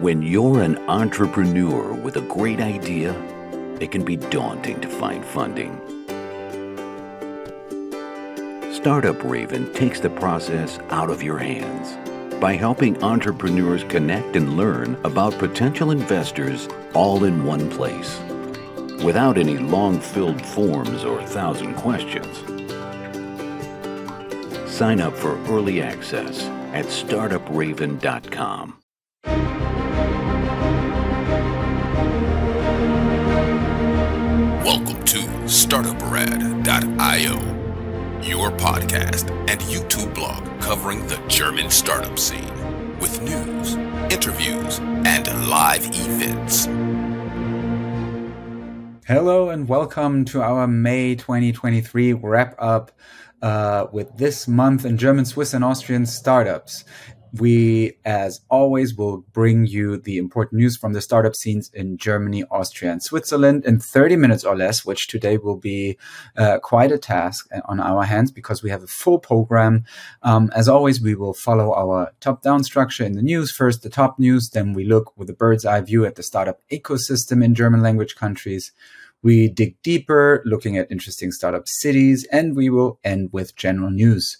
When you're an entrepreneur with a great idea, it can be daunting to find funding. Startup Raven takes the process out of your hands by helping entrepreneurs connect and learn about potential investors all in one place without any long filled forms or thousand questions. Sign up for early access at startupraven.com. and YouTube blog covering the German startup scene with news, interviews, and live events. Hello and welcome to our May 2023 wrap up uh, with this month in German, Swiss, and Austrian startups we, as always, will bring you the important news from the startup scenes in Germany, Austria, and Switzerland in 30 minutes or less, which today will be uh, quite a task on our hands because we have a full program. Um, as always, we will follow our top down structure in the news. First, the top news, then we look with a bird's eye view at the startup ecosystem in German language countries. We dig deeper, looking at interesting startup cities, and we will end with general news.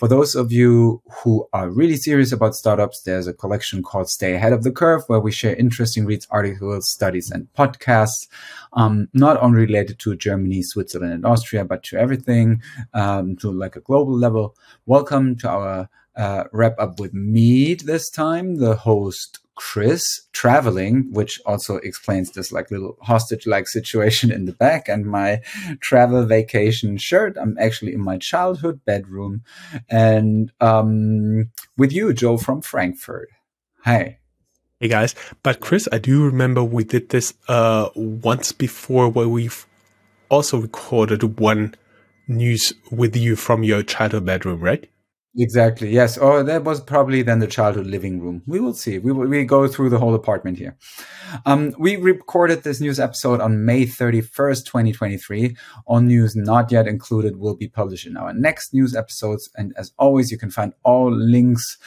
For those of you who are really serious about startups, there's a collection called Stay Ahead of the Curve, where we share interesting reads, articles, studies, and podcasts, um, not only related to Germany, Switzerland, and Austria, but to everything, um, to like a global level. Welcome to our uh, wrap up with me this time, the host Chris traveling, which also explains this like little hostage like situation in the back and my travel vacation shirt. I'm actually in my childhood bedroom and um, with you, Joe from Frankfurt. Hi. Hey guys, but Chris, I do remember we did this uh, once before where we've also recorded one news with you from your childhood bedroom, right? Exactly. Yes. Oh, that was probably then the childhood living room. We will see. We will, we go through the whole apartment here. Um, we recorded this news episode on May 31st, 2023. All news not yet included will be published in our next news episodes. And as always, you can find all links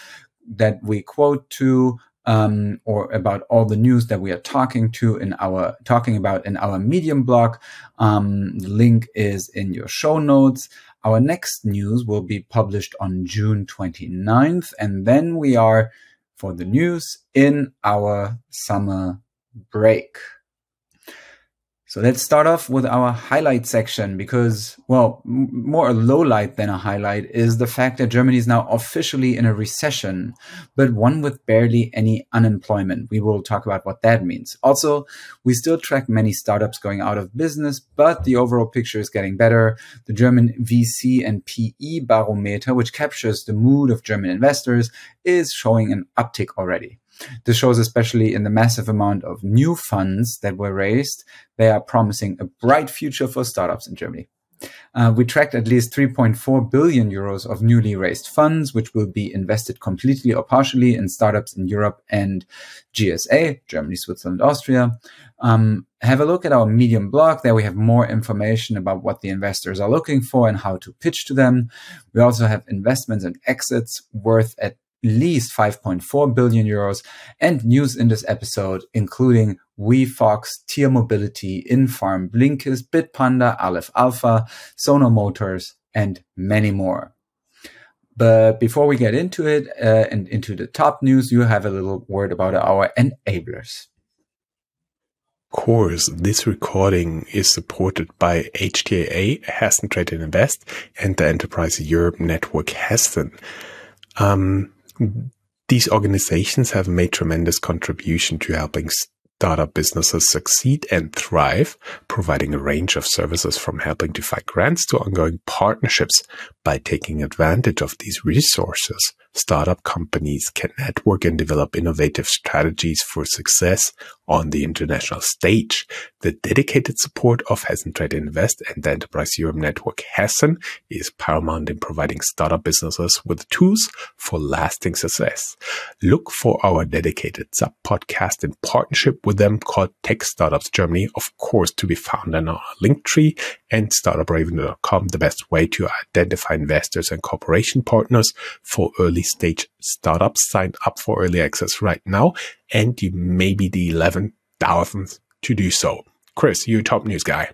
that we quote to um, or about all the news that we are talking to in our talking about in our Medium blog. Um, the link is in your show notes. Our next news will be published on June 29th, and then we are for the news in our summer break. So let's start off with our highlight section because, well, more a low light than a highlight is the fact that Germany is now officially in a recession, but one with barely any unemployment. We will talk about what that means. Also, we still track many startups going out of business, but the overall picture is getting better. The German VC and PE barometer, which captures the mood of German investors, is showing an uptick already. This shows especially in the massive amount of new funds that were raised. They are promising a bright future for startups in Germany. Uh, we tracked at least 3.4 billion euros of newly raised funds, which will be invested completely or partially in startups in Europe and GSA, Germany, Switzerland, Austria. Um, have a look at our Medium blog. There we have more information about what the investors are looking for and how to pitch to them. We also have investments and exits worth at least 5.4 billion euros and news in this episode, including WeFox, Tier Mobility, Infarm, Blinkist, Bitpanda, Aleph Alpha, Sono Motors, and many more. But before we get into it uh, and into the top news, you have a little word about our enablers. Of course, this recording is supported by HTAI, Hessen Trade and Invest, and the Enterprise Europe Network Hessen. Um, Mm-hmm. these organizations have made tremendous contribution to helping startup businesses succeed and thrive, providing a range of services from helping to find grants to ongoing partnerships by taking advantage of these resources startup companies can network and develop innovative strategies for success on the international stage. The dedicated support of Hessen Trade Invest and the Enterprise Europe Network Hessen is paramount in providing startup businesses with tools for lasting success. Look for our dedicated sub podcast in partnership with them called Tech Startups Germany, of course, to be found on our link tree and startupraven.com, the best way to identify investors and cooperation partners for early stage startups. Sign up for early access right now, and you may be the 11,000th to do so. Chris, you top news guy.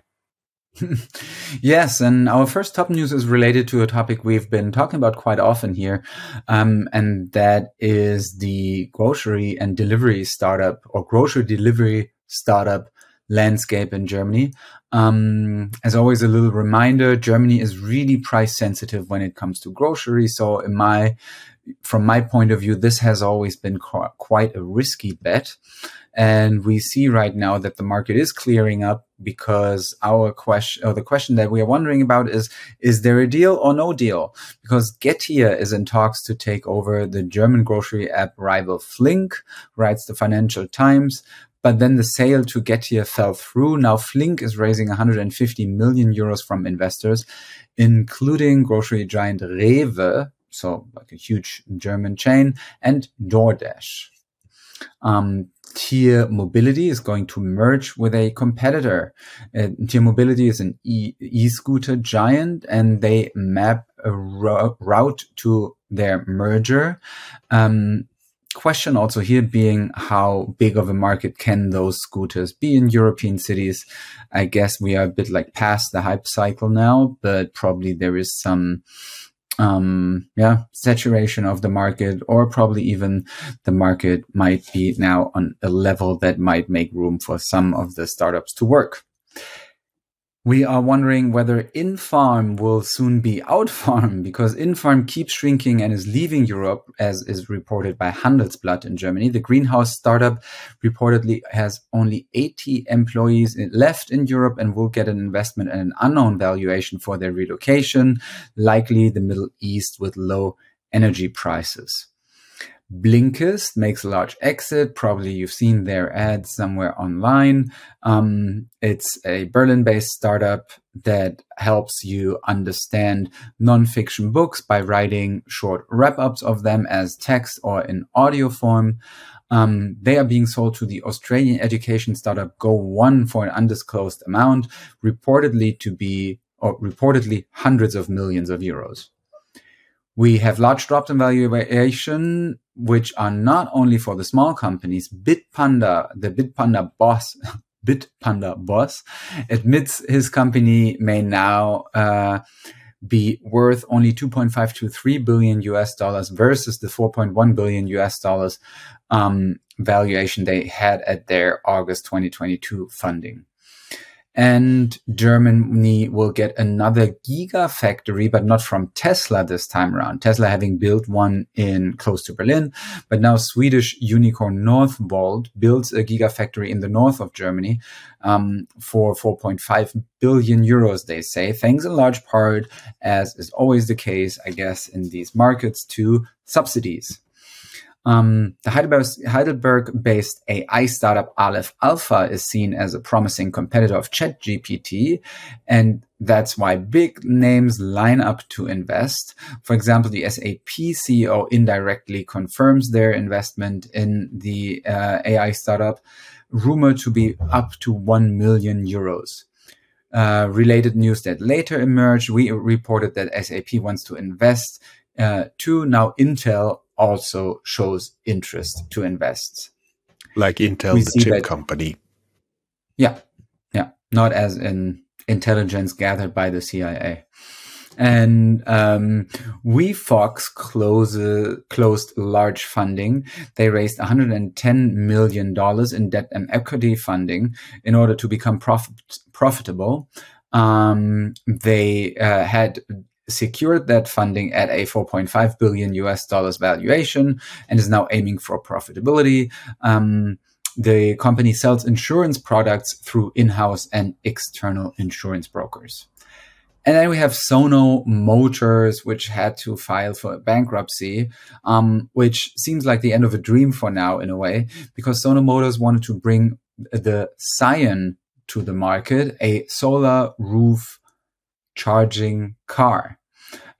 yes, and our first top news is related to a topic we've been talking about quite often here, um, and that is the grocery and delivery startup or grocery delivery startup landscape in Germany. Um, as always, a little reminder: Germany is really price sensitive when it comes to groceries. So, in my, from my point of view, this has always been quite a risky bet. And we see right now that the market is clearing up because our question, or the question that we are wondering about is, is there a deal or no deal? Because Getir is in talks to take over the German grocery app rival Flink, writes the Financial Times. But then the sale to Getir fell through. Now Flink is raising 150 million euros from investors, including grocery giant Rewe, so like a huge German chain, and DoorDash. Um, Tier Mobility is going to merge with a competitor. Uh, Tier Mobility is an e- scooter giant and they map a ro- route to their merger. Um, question also here being how big of a market can those scooters be in European cities? I guess we are a bit like past the hype cycle now, but probably there is some um, yeah, saturation of the market, or probably even the market might be now on a level that might make room for some of the startups to work. We are wondering whether Infarm will soon be Outfarm because Infarm keeps shrinking and is leaving Europe, as is reported by Handelsblatt in Germany. The greenhouse startup reportedly has only 80 employees left in Europe and will get an investment at an unknown valuation for their relocation, likely the Middle East with low energy prices. Blinkist makes a large exit. Probably you've seen their ads somewhere online. Um, it's a Berlin based startup that helps you understand nonfiction books by writing short wrap ups of them as text or in audio form. Um, they are being sold to the Australian education startup Go1 for an undisclosed amount, reportedly to be, or reportedly hundreds of millions of euros. We have large drops in valuation, which are not only for the small companies. Bitpanda, the Bitpanda boss, Bitpanda boss, admits his company may now uh, be worth only 2.5 to 3 billion US dollars versus the 4.1 billion US dollars um, valuation they had at their August 2022 funding. And Germany will get another gigafactory, but not from Tesla this time around. Tesla having built one in close to Berlin, but now Swedish unicorn Northvolt builds a gigafactory in the north of Germany um, for 4.5 billion euros, they say, thanks in large part, as is always the case, I guess, in these markets, to subsidies. Um, the Heidelberg based AI startup Aleph Alpha is seen as a promising competitor of ChatGPT, and that's why big names line up to invest. For example, the SAP CEO indirectly confirms their investment in the uh, AI startup, rumored to be up to 1 million euros. Uh, related news that later emerged, we reported that SAP wants to invest uh, to now Intel also shows interest to invest. Like Intel, we the chip that, company. Yeah, yeah, not as in intelligence gathered by the CIA. And um, WeFox close, uh, closed large funding. They raised 110 million dollars in debt and equity funding in order to become profit, profitable. Um, they uh, had secured that funding at a 4.5 billion US dollars valuation and is now aiming for profitability. Um, the company sells insurance products through in-house and external insurance brokers. And then we have Sono Motors, which had to file for bankruptcy, um, which seems like the end of a dream for now, in a way, because Sono Motors wanted to bring the Sion to the market, a solar roof charging car.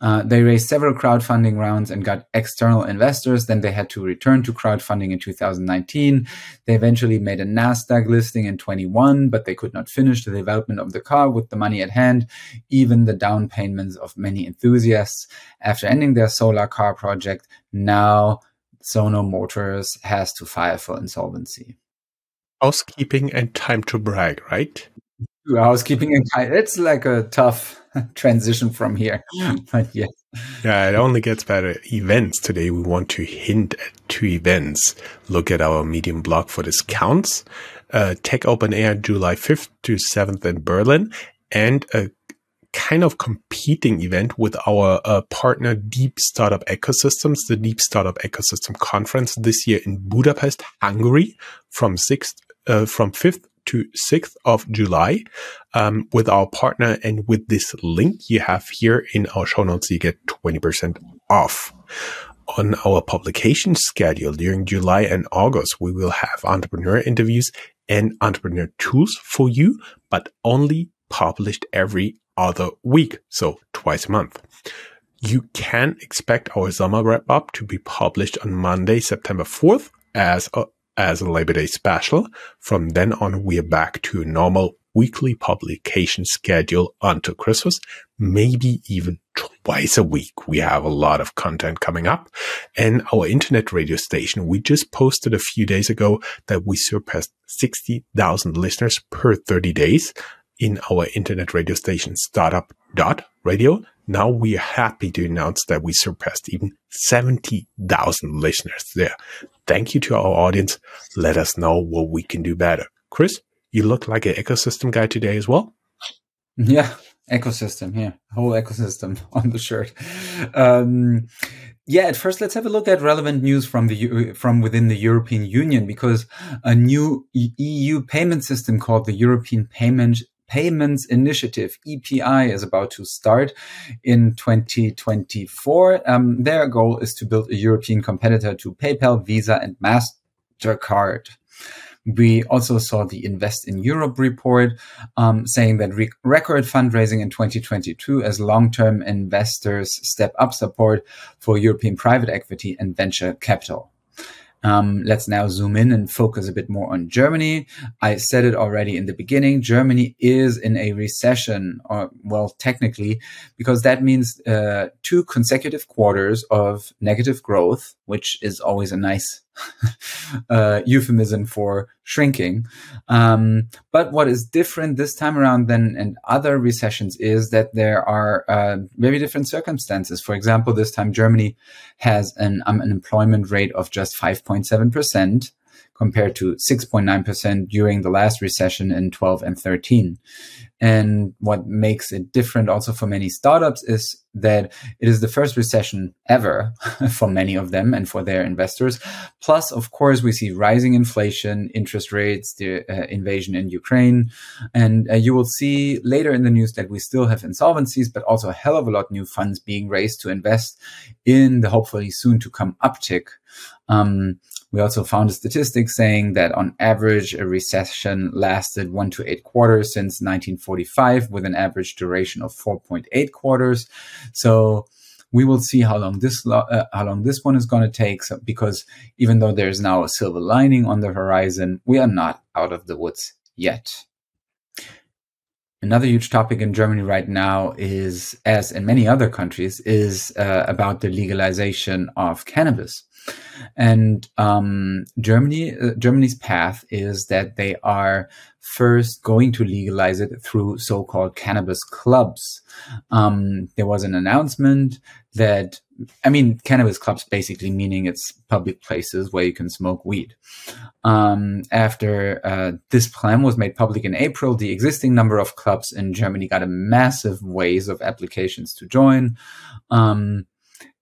Uh, they raised several crowdfunding rounds and got external investors. Then they had to return to crowdfunding in 2019. They eventually made a NASDAQ listing in 21, but they could not finish the development of the car with the money at hand, even the down payments of many enthusiasts. After ending their solar car project, now Sono Motors has to file for insolvency. Housekeeping and time to brag, right? Housekeeping and time. It's like a tough transition from here. but yes. Yeah, it only gets better. Events. Today we want to hint at two events. Look at our medium blog for discounts. Uh, Tech Open Air July 5th to 7th in Berlin and a kind of competing event with our uh, partner Deep Startup Ecosystems, the Deep Startup Ecosystem Conference this year in Budapest, Hungary from 6th, uh, from 5th to 6th of July um, with our partner. And with this link you have here in our show notes, you get 20% off. On our publication schedule during July and August, we will have entrepreneur interviews and entrepreneur tools for you, but only published every other week. So twice a month. You can expect our summer wrap up to be published on Monday, September 4th as a as a Labor Day special. From then on, we are back to a normal weekly publication schedule until Christmas, maybe even twice a week. We have a lot of content coming up. And our internet radio station, we just posted a few days ago that we surpassed 60,000 listeners per 30 days in our internet radio station startuprad.io. Now we are happy to announce that we surpassed even 70,000 listeners there. Thank you to our audience. Let us know what we can do better. Chris, you look like an ecosystem guy today as well. Yeah, ecosystem. Yeah, whole ecosystem on the shirt. Um, yeah, at first, let's have a look at relevant news from the from within the European Union because a new EU payment system called the European Payment Payments Initiative, EPI, is about to start in 2024. Um, their goal is to build a European competitor to PayPal, Visa, and MasterCard. We also saw the Invest in Europe report um, saying that re- record fundraising in 2022 as long term investors step up support for European private equity and venture capital. Um, let's now zoom in and focus a bit more on Germany. I said it already in the beginning. Germany is in a recession, or well, technically, because that means uh, two consecutive quarters of negative growth, which is always a nice uh, euphemism for shrinking. Um, but what is different this time around than in other recessions is that there are uh, very different circumstances. For example, this time Germany has an um, unemployment rate of just 5.7 percent compared to 6.9% during the last recession in 12 and 13. And what makes it different also for many startups is that it is the first recession ever for many of them and for their investors. Plus, of course, we see rising inflation, interest rates, the uh, invasion in Ukraine. And uh, you will see later in the news that we still have insolvencies, but also a hell of a lot new funds being raised to invest in the hopefully soon to come uptick. Um, we also found a statistic saying that on average, a recession lasted one to eight quarters since 1945 with an average duration of 4.8 quarters. So we will see how long this uh, how long this one is going to take. So, because even though there's now a silver lining on the horizon, we are not out of the woods yet. Another huge topic in Germany right now is, as in many other countries, is uh, about the legalization of cannabis. And um, Germany, uh, Germany's path is that they are first going to legalize it through so-called cannabis clubs. Um, there was an announcement that, I mean, cannabis clubs basically meaning it's public places where you can smoke weed. Um, after uh, this plan was made public in April, the existing number of clubs in Germany got a massive wave of applications to join. Um,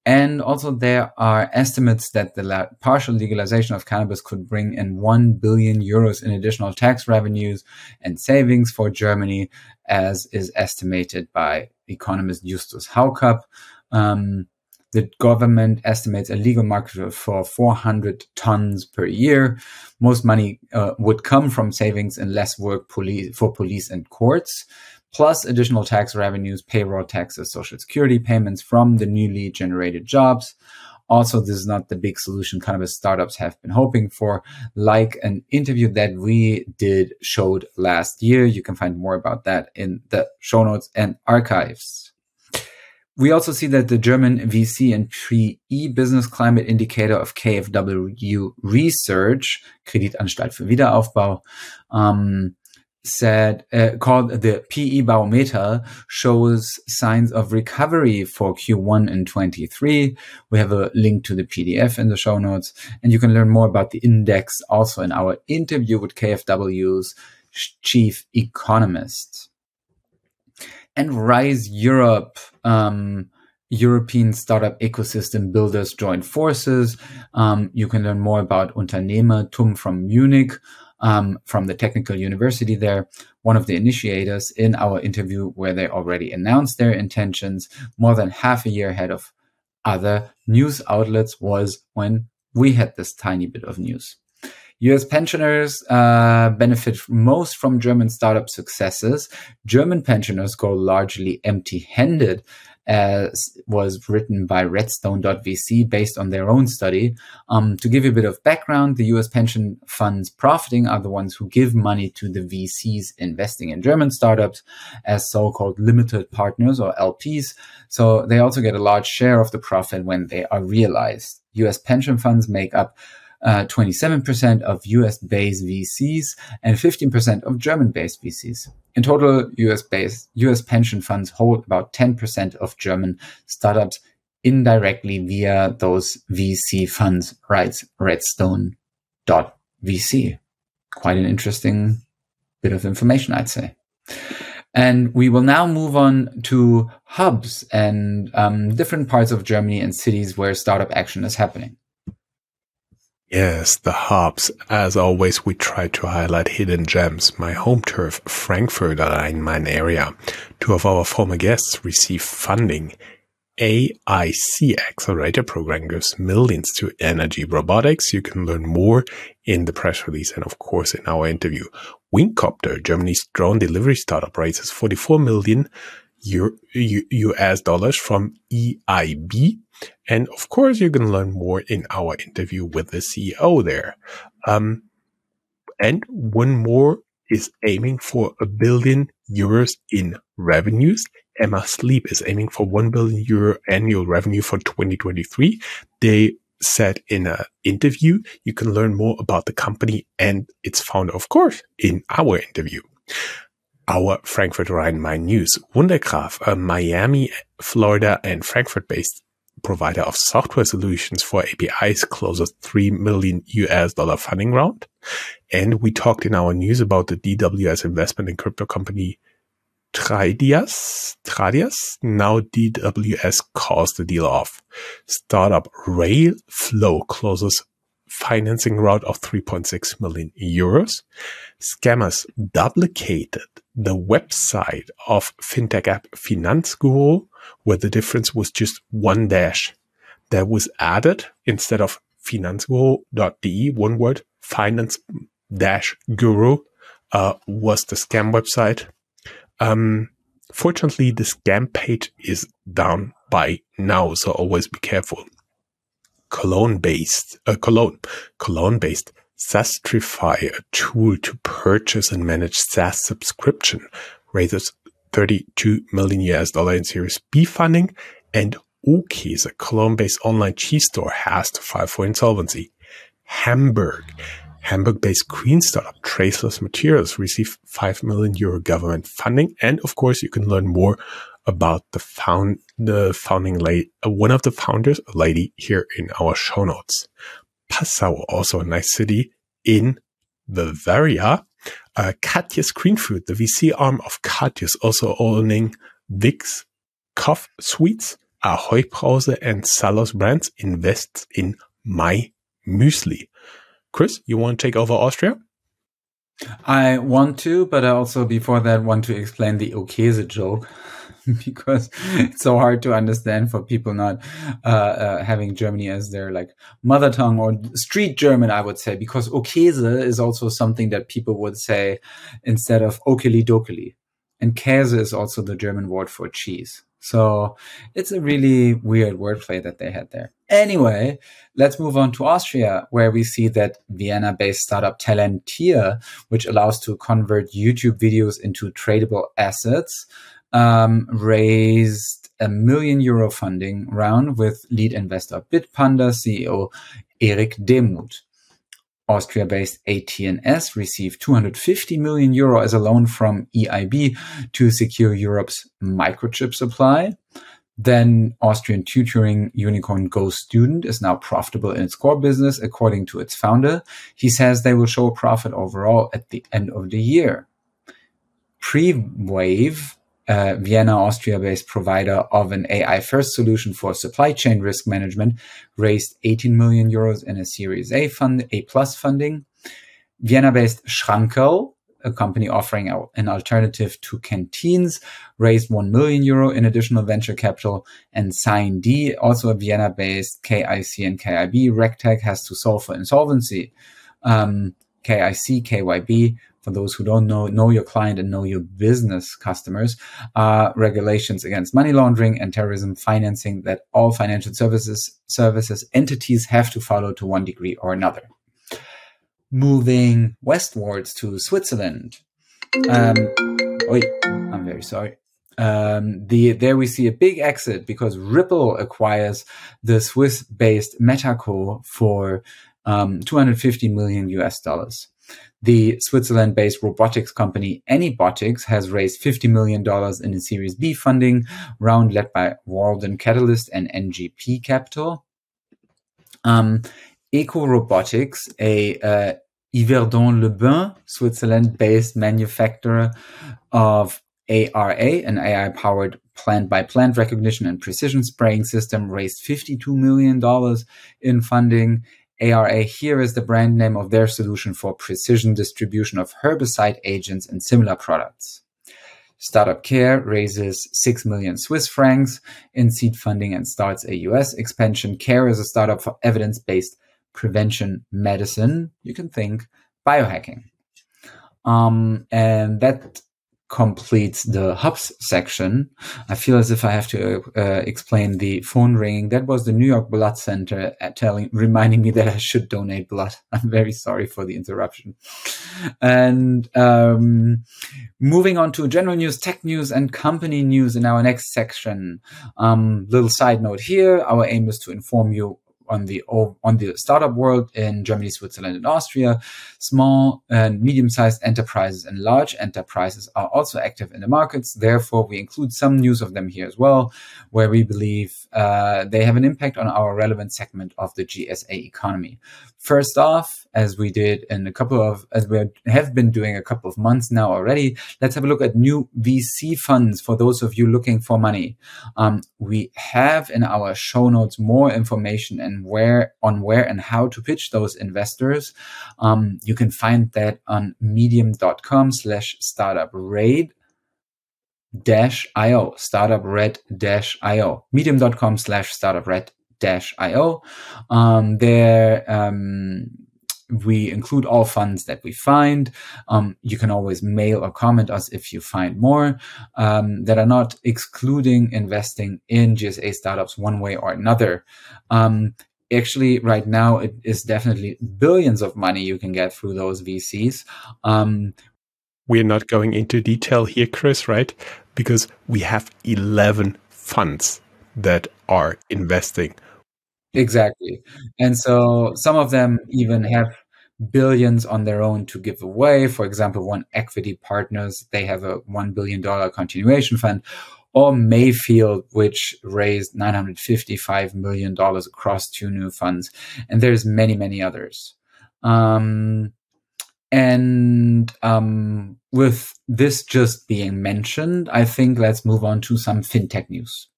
and also, there are estimates that the la- partial legalization of cannabis could bring in 1 billion euros in additional tax revenues and savings for Germany, as is estimated by economist Justus Haucap. Um, the government estimates a legal market for 400 tons per year. Most money uh, would come from savings and less work police, for police and courts. Plus additional tax revenues, payroll taxes, social security payments from the newly generated jobs. Also, this is not the big solution cannabis startups have been hoping for, like an interview that we did showed last year. You can find more about that in the show notes and archives. We also see that the German VC and PE business climate indicator of KfW Research, Kreditanstalt für Wiederaufbau, um, said uh, called the PE barometer shows signs of recovery for Q1 in 23. We have a link to the PDF in the show notes, and you can learn more about the index also in our interview with KfW's chief economist. And Rise Europe, um, European startup ecosystem builders join forces. Um, you can learn more about UnternehmerTUM from Munich um, from the technical university there, one of the initiators in our interview where they already announced their intentions more than half a year ahead of other news outlets was when we had this tiny bit of news. US pensioners uh, benefit most from German startup successes. German pensioners go largely empty handed as was written by Redstone.vc based on their own study. Um, to give you a bit of background, the US pension funds profiting are the ones who give money to the VCs investing in German startups as so called limited partners or LPs. So they also get a large share of the profit when they are realized. US pension funds make up uh, 27% of US based VCs and 15% of German based VCs. In total, US based US pension funds hold about 10% of German startups indirectly via those VC funds, writes Redstone.vc. Quite an interesting bit of information, I'd say. And we will now move on to hubs and um, different parts of Germany and cities where startup action is happening. Yes, the hubs. As always, we try to highlight hidden gems. My home turf, Frankfurt Rhein-Main area. Two of our former guests receive funding. AIC Accelerator program gives millions to energy robotics. You can learn more in the press release and of course in our interview. Wingcopter, Germany's drone delivery startup raises 44 million US dollars from EIB and of course, you can learn more in our interview with the CEO there. Um, and one more is aiming for a billion euros in revenues. Emma Sleep is aiming for 1 billion euro annual revenue for 2023. They said in an interview, you can learn more about the company and its founder, of course, in our interview. Our Frankfurt Rhein-Main news. Wundergraph, a Miami, Florida and Frankfurt based provider of software solutions for APIs closes 3 million US dollar funding round. And we talked in our news about the DWS investment in crypto company Tradias. Tradias. Now DWS calls the deal off. Startup Railflow closes financing round of 3.6 million euros. Scammers duplicated the website of fintech app Finanzguru where the difference was just one dash that was added instead of finanzguru.de, one word, finance dash guru, uh, was the scam website. Um, fortunately, the scam page is down by now, so always be careful. Cologne based, uh, Cologne, Cologne based Sastrify, a tool to purchase and manage SaaS subscription, raises 32 million US dollar in Series B funding, and Oakes, a Cologne-based online cheese store, has to file for insolvency. Hamburg, Hamburg-based green startup Traceless Materials received 5 million euro government funding, and of course, you can learn more about the found the founding lady, uh, one of the founders, a lady, here in our show notes. Passau, also a nice city in Bavaria, uh, Katjes Greenfood, the VC arm of Katjes, also owning Vicks Cough Sweets, Ahoj-Brause, and Sallos brands, invests in My Muesli. Chris, you want to take over Austria? I want to, but I also before that want to explain the Okese joke. because it's so hard to understand for people not uh, uh, having Germany as their like mother tongue or street German, I would say, because Okese is also something that people would say instead of okeli dokeli. and Käse is also the German word for cheese. So it's a really weird wordplay that they had there. Anyway, let's move on to Austria, where we see that Vienna based startup Talentia, which allows to convert YouTube videos into tradable assets, um, raised a million euro funding round with lead investor Bitpanda CEO Eric Demuth. Austria-based AT&S received 250 million euro as a loan from EIB to secure Europe's microchip supply. Then Austrian tutoring unicorn GoStudent is now profitable in its core business, according to its founder. He says they will show a profit overall at the end of the year. Prewave uh, Vienna, Austria-based provider of an AI-first solution for supply chain risk management, raised 18 million euros in a Series A fund, A plus funding. Vienna-based Schrankerl, a company offering an alternative to canteens, raised 1 million euro in additional venture capital. And SignD, also a Vienna-based KYC and KYB, RegTech has to solve for insolvency. Um, KYC, KYB for those who don't know, know your client and know your business customers, are regulations against money laundering and terrorism financing that all financial services services entities have to follow to one degree or another. Moving westwards to Switzerland. Um, wait, I'm very sorry. Um, the there we see a big exit because Ripple acquires the Swiss-based Metaco for um, 250 million US dollars. The Switzerland based robotics company Anybotics has raised $50 million in a Series B funding round led by Walden Catalyst and NGP Capital. Um, ecoRobotix, a uh, Yverdon-les-Bains, Switzerland-based manufacturer of ARA, an AI-powered plant-by-plant recognition and precision spraying system, raised $52 million in funding. ARA here is the brand name of their solution for precision distribution of herbicide agents and similar products. Startup Care raises 6 million Swiss francs in seed funding and starts a US expansion. Care is a startup for evidence based prevention medicine. You can think biohacking. Um, and that completes the hubs section. I feel as if I have to uh, explain the phone ringing. That was the New York Blood Center telling, reminding me that I should donate blood. I'm very sorry for the interruption. And um, moving on to general news, tech news, and company news in our next section. Um, little side note here: our aim is to inform you on the on the startup world in Germany, Switzerland, and Austria. Small and medium-sized enterprises and large enterprises are also active in the markets. Therefore, we include some news of them here as well, where we believe uh, they have an impact on our relevant segment of the GSA economy. First off, as we did in a couple of, as we have been doing a couple of months now already, let's have a look at new VC funds for those of you looking for money. Um, we have in our show notes more information and where on where and how to pitch those investors. Um, you can find that on medium.com slash startup rad dash io startup rad dash io medium.com slash startup rad io um, there um, we include all funds that we find. Um, you can always mail or comment us if you find more um, that are not excluding investing in GSA startups one way or another. Um, actually, right now, it is definitely billions of money you can get through those VCs. Um, We're not going into detail here, Chris, right? Because we have 11 funds that are investing Exactly. And so some of them even have billions on their own to give away. For example, one equity partners, they have a $1 billion continuation fund or Mayfield, which raised $955 million across two new funds. And there's many, many others. Um, and um, with this just being mentioned, I think let's move on to some fintech news.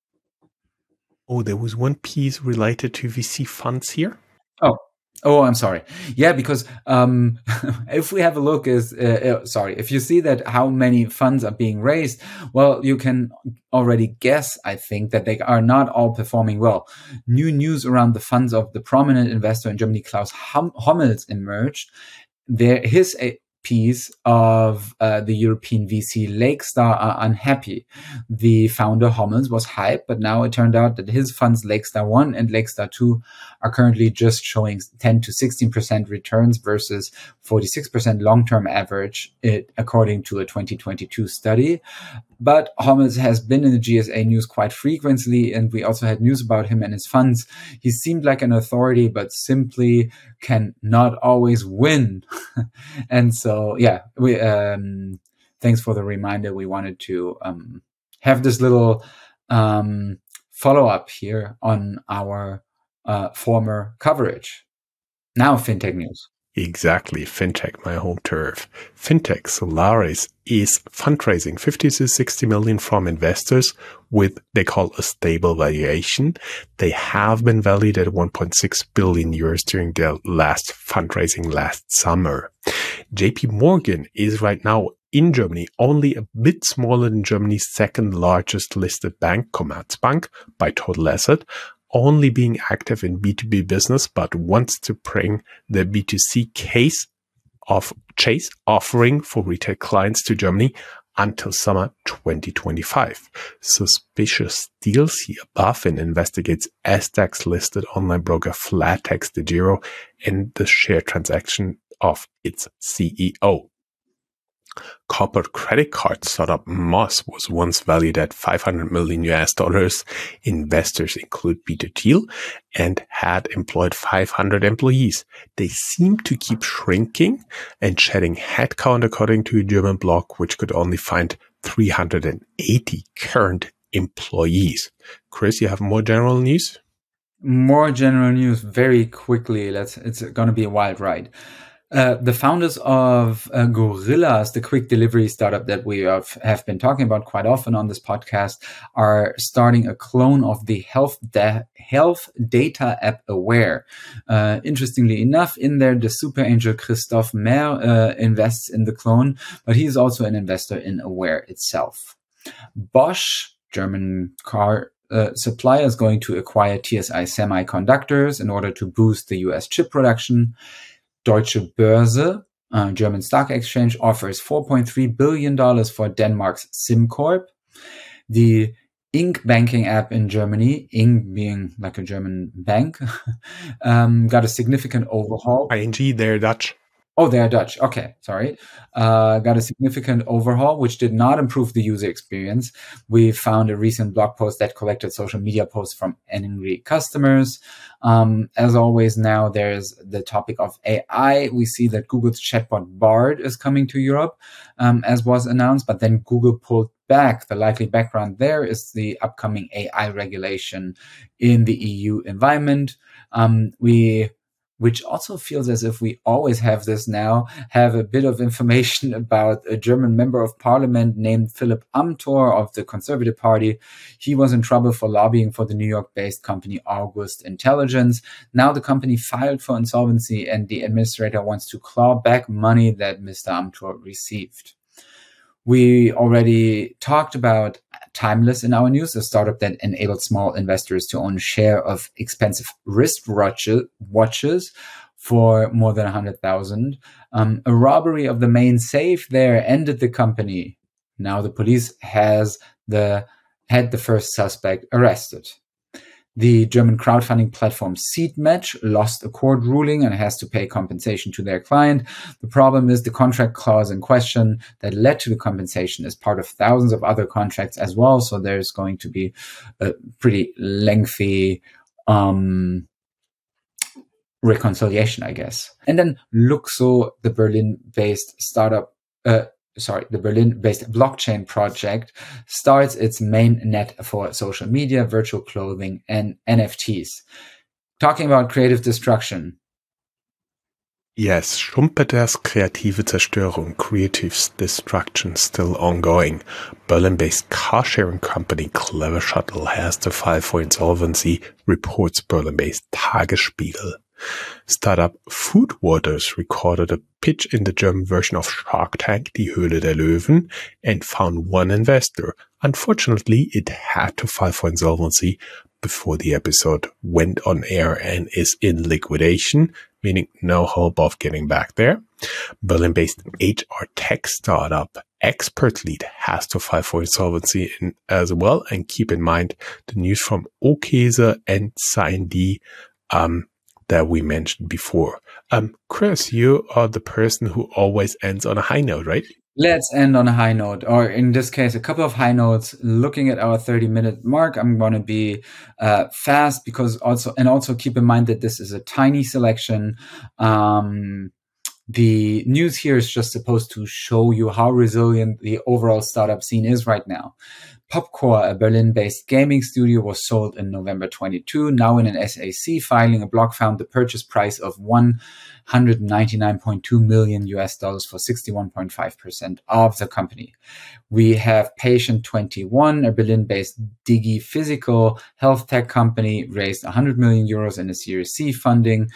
Oh, there was one piece related to VC funds here. Oh, oh, I'm sorry. Yeah, because um, if we have a look, is uh, uh, sorry, if you see that how many funds are being raised, well, you can already guess. I think that they are not all performing well. New news around the funds of the prominent investor in Germany, Klaus Hommels, emerged. There, his LPs of uh, the European VC Lakestar are unhappy. The founder Hommels was hyped, but now it turned out that his funds Lakestar 1 and Lakestar 2 are currently just showing 10 to 16% returns versus 46% long-term average, it, according to a 2022 study. But Hommels has been in the GSA news quite frequently, and we also had news about him and his funds. He seemed like an authority, but simply can not always win. and so, yeah, we, um, thanks for the reminder. We wanted to, um, have this little, um, follow up here on our, uh, former coverage. Now, fintech news. Exactly, fintech, my home turf. Fintech Solaris is fundraising 50 to 60 million from investors with they call a stable valuation. They have been valued at 1.6 billion euros during their last fundraising last summer. JP Morgan is right now in Germany only a bit smaller than Germany's second largest listed bank, Commerzbank, by total asset, only being active in B2B business, but wants to bring the B2C case of Chase offering for retail clients to Germany until summer 2025. Suspicious deals here BaFin investigates SDAX listed online broker Flatex DEGIRO and the share transaction of its CEO. Corporate credit card startup Moss was once valued at 500 million US dollars. Investors include Peter Thiel and had employed 500 employees. They seem to keep shrinking and shedding headcount according to a German blog, which could only find 380 current employees. Chris, you have more general news? More general news very quickly. Let's, it's going to be a wild ride. Uh, the founders of uh, Gorillas, the quick delivery startup that we have, have been talking about quite often on this podcast, are starting a clone of the health da- health data app Aware. Uh, interestingly enough, in there, the super angel Christophe Maire uh, invests in the clone, but he is also an investor in Aware itself. Bosch, German car uh, supplier, is going to acquire TSI Semiconductors in order to boost the US chip production. Deutsche Börse, uh, German stock exchange, offers $4.3 billion for Denmark's SimCorp. The Ink banking app in Germany, Ink being like a German bank, um, got a significant overhaul. ING, they're Dutch. Oh, they are Dutch. Okay, sorry. Uh, got a significant overhaul, which did not improve the user experience. We found a recent blog post that collected social media posts from angry customers. Um, as always, now there's the topic of AI. We see that Google's chatbot Bard is coming to Europe, um, as was announced, but then Google pulled back. The likely background there is the upcoming AI regulation in the EU environment. Um, we which also feels as if we always have this now, have a bit of information about a German member of parliament named Philipp Amthor of the Conservative Party. He was in trouble for lobbying for the New York based company August Intelligence. Now the company filed for insolvency and the administrator wants to claw back money that Mr. Amthor received. We already talked about Timeless in our news, a startup that enabled small investors to own share of expensive wrist watches for more than 100,000. Um, a robbery of the main safe there ended the company. Now the police has the had the first suspect arrested. The German crowdfunding platform SeedMatch lost a court ruling and has to pay compensation to their client. The problem is the contract clause in question that led to the compensation is part of thousands of other contracts as well. So there's going to be a pretty lengthy um, reconciliation, I guess. And then LUKSO, the Berlin based startup, uh, sorry, the Berlin-based blockchain project starts its main net for social media, virtual clothing, and NFTs. Talking about creative destruction. Yes, Schumpeter's kreative Zerstörung, creative destruction, still ongoing. Berlin-based car-sharing company CleverShuttle has to file for insolvency, reports Berlin-based Tagesspiegel. Startup Food Waters recorded a pitch in the German version of Shark Tank, Die Höhle der Löwen, and found one investor. Unfortunately, it had to file for insolvency before the episode went on air and is in liquidation. meaning no hope of getting back there. Berlin-based HR tech startup ExpertLead has to file for insolvency in, as well. And keep in mind the news from Okese and SignD um, that we mentioned before. Um, Chris, you are the person who always ends on a high note, right? Let's end on a high note, or in this case, a couple of high notes. Looking at our 30 minute mark, I'm going to be uh, fast because also, and also keep in mind that this is a tiny selection. Um, the news here is just supposed to show you how resilient the overall startup scene is right now. Popcore, a Berlin based gaming studio, was sold in November 22. Now, in an SAC filing, a blog found the purchase price of 199.2 million US dollars for 61.5% of the company. We have Patient 21, a Berlin based Digi physical health tech company, raised 100 million euros in a Series C funding.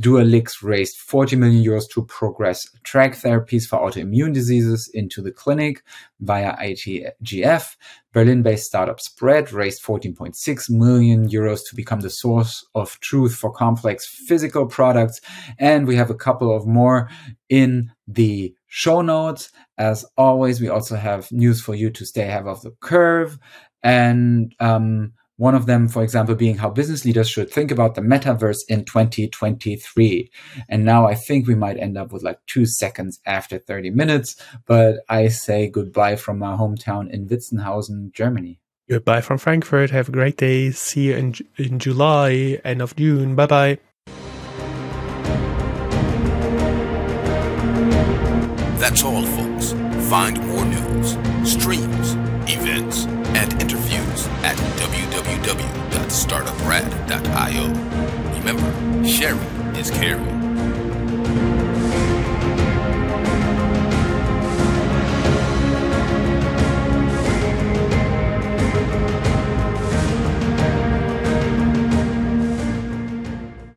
Dualyx raised 40 million euros to progress track therapies for autoimmune diseases into the clinic via ITGF. Berlin-based startup Spread raised 14.6 million euros to become the source of truth for complex physical products. And we have a couple of more in the show notes. As always, we also have news for you to stay ahead of the curve. And um, one of them, for example, being how business leaders should think about the metaverse in 2023. And now I think we might end up with like two seconds after 30 minutes, but I say goodbye from my hometown in Witzenhausen, Germany. Goodbye from Frankfurt. Have a great day. See you in, in July, end of June. Bye bye. That's all, folks. Find more news, streams, events, and interviews at www.startuprad.io. Remember, sharing is caring.